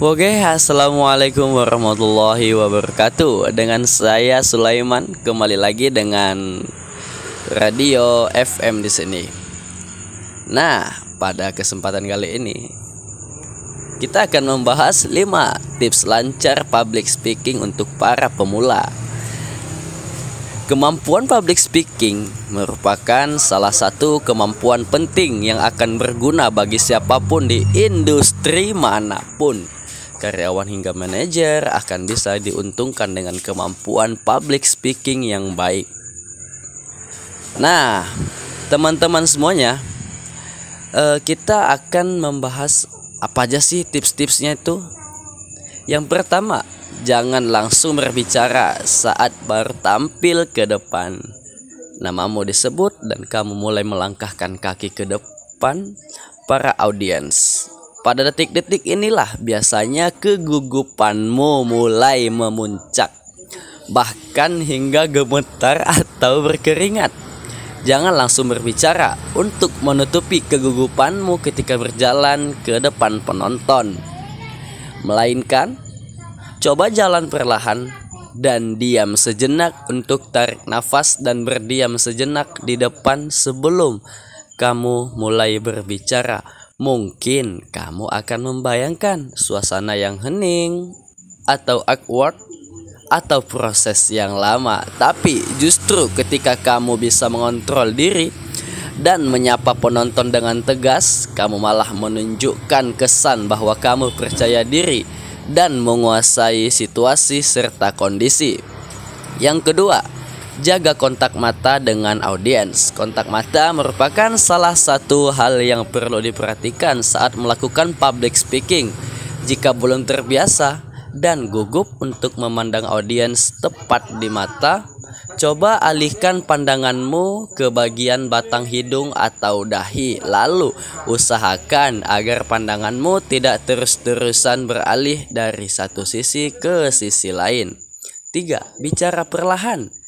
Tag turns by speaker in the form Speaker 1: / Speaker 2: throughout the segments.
Speaker 1: Oke, assalamualaikum warahmatullahi wabarakatuh. Dengan saya Sulaiman kembali lagi dengan radio FM di sini. Nah, pada kesempatan kali ini kita akan membahas 5 tips lancar public speaking untuk para pemula. Kemampuan public speaking merupakan salah satu kemampuan penting yang akan berguna bagi siapa pun di industri mana pun. Karyawan hingga manajer akan bisa diuntungkan dengan kemampuan public speaking yang baik. Nah, teman-teman semuanya, eh, kita akan membahas apa aja sih tips-tipsnya itu. Yang pertama, jangan langsung berbicara saat baru tampil ke depan. Namamu disebut dan kamu mulai melangkahkan kaki ke depan para audiens. Pada detik-detik inilah biasanya kegugupanmu mulai memuncak, bahkan hingga gemetar atau berkeringat. Jangan langsung berbicara untuk menutupi kegugupanmu ketika berjalan ke depan penonton, melainkan Coba jalan perlahan dan diam sejenak untuk tarik nafas dan berdiam sejenak di depan sebelum kamu mulai berbicara. Mungkin kamu akan membayangkan suasana yang hening atau awkward atau proses yang lama. Tapi justru ketika kamu bisa mengontrol diri dan menyapa penonton dengan tegas, kamu malah menunjukkan kesan bahwa kamu percaya diri dan menguasai situasi serta kondisi. Yang kedua, jaga kontak mata dengan audiens. Kontak mata merupakan salah satu hal yang perlu diperhatikan saat melakukan public speaking. Jika belum terbiasa dan gugup untuk memandang audiens tepat di mata, Coba alihkan pandanganmu ke bagian batang hidung atau dahi, lalu usahakan agar pandanganmu tidak terus-terusan beralih dari satu sisi ke sisi lain. 3. Bicara perlahan.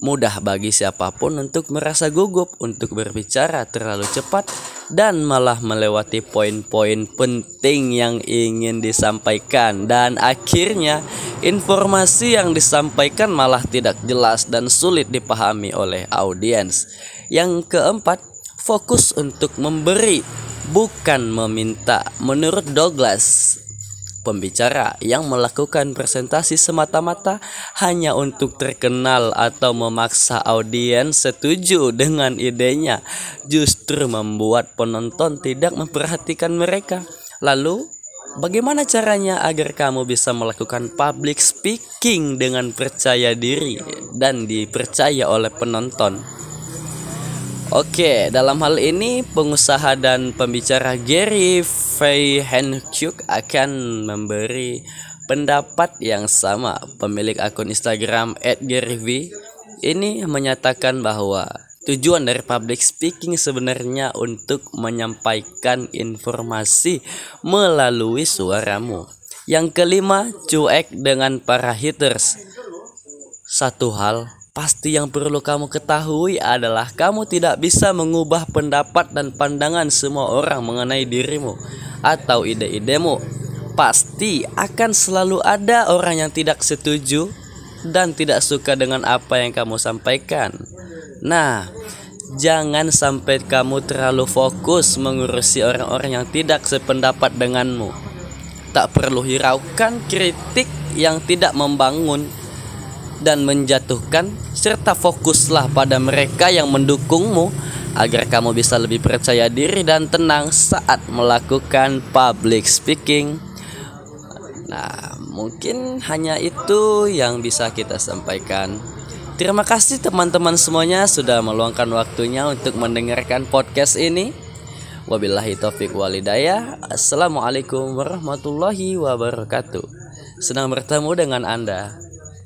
Speaker 1: Mudah bagi siapa pun untuk merasa gugup untuk berbicara terlalu cepat dan malah melewati poin-poin penting yang ingin disampaikan dan akhirnya informasi yang disampaikan malah tidak jelas dan sulit dipahami oleh audiens. Yang keempat, fokus untuk memberi bukan meminta. Menurut Douglas, Pembicara yang melakukan presentasi semata-mata hanya untuk terkenal atau memaksa audiens setuju dengan idenya justru membuat penonton tidak memperhatikan mereka. Lalu, bagaimana caranya agar kamu bisa melakukan public speaking dengan percaya diri dan dipercaya oleh penonton? Oke, dalam hal ini pengusaha dan pembicara Gary Vaynerchuk akan memberi pendapat yang sama. Pemilik akun Instagram @garyv ini menyatakan bahwa tujuan dari public speaking sebenarnya untuk menyampaikan informasi melalui suaramu. Yang kelima, cuek dengan para haters. Satu hal Pasti yang perlu kamu ketahui adalah kamu tidak bisa mengubah pendapat dan pandangan semua orang mengenai dirimu atau ide-idemu. Pasti akan selalu ada orang yang tidak setuju dan tidak suka dengan apa yang kamu sampaikan. Nah, jangan sampai kamu terlalu fokus mengurusi orang-orang yang tidak sependapat denganmu. Tak perlu hiraukan kritik yang tidak membangun dan menjatuhkan serta fokuslah pada mereka yang mendukungmu agar kamu bisa lebih percaya diri dan tenang saat melakukan public speaking. Nah, mungkin hanya itu yang bisa kita sampaikan. Terima kasih teman-teman semuanya sudah meluangkan waktunya untuk mendengarkan podcast ini. Wabillahi taufik walidayah. Assalamualaikum warahmatullahi wabarakatuh. Senang bertemu dengan Anda.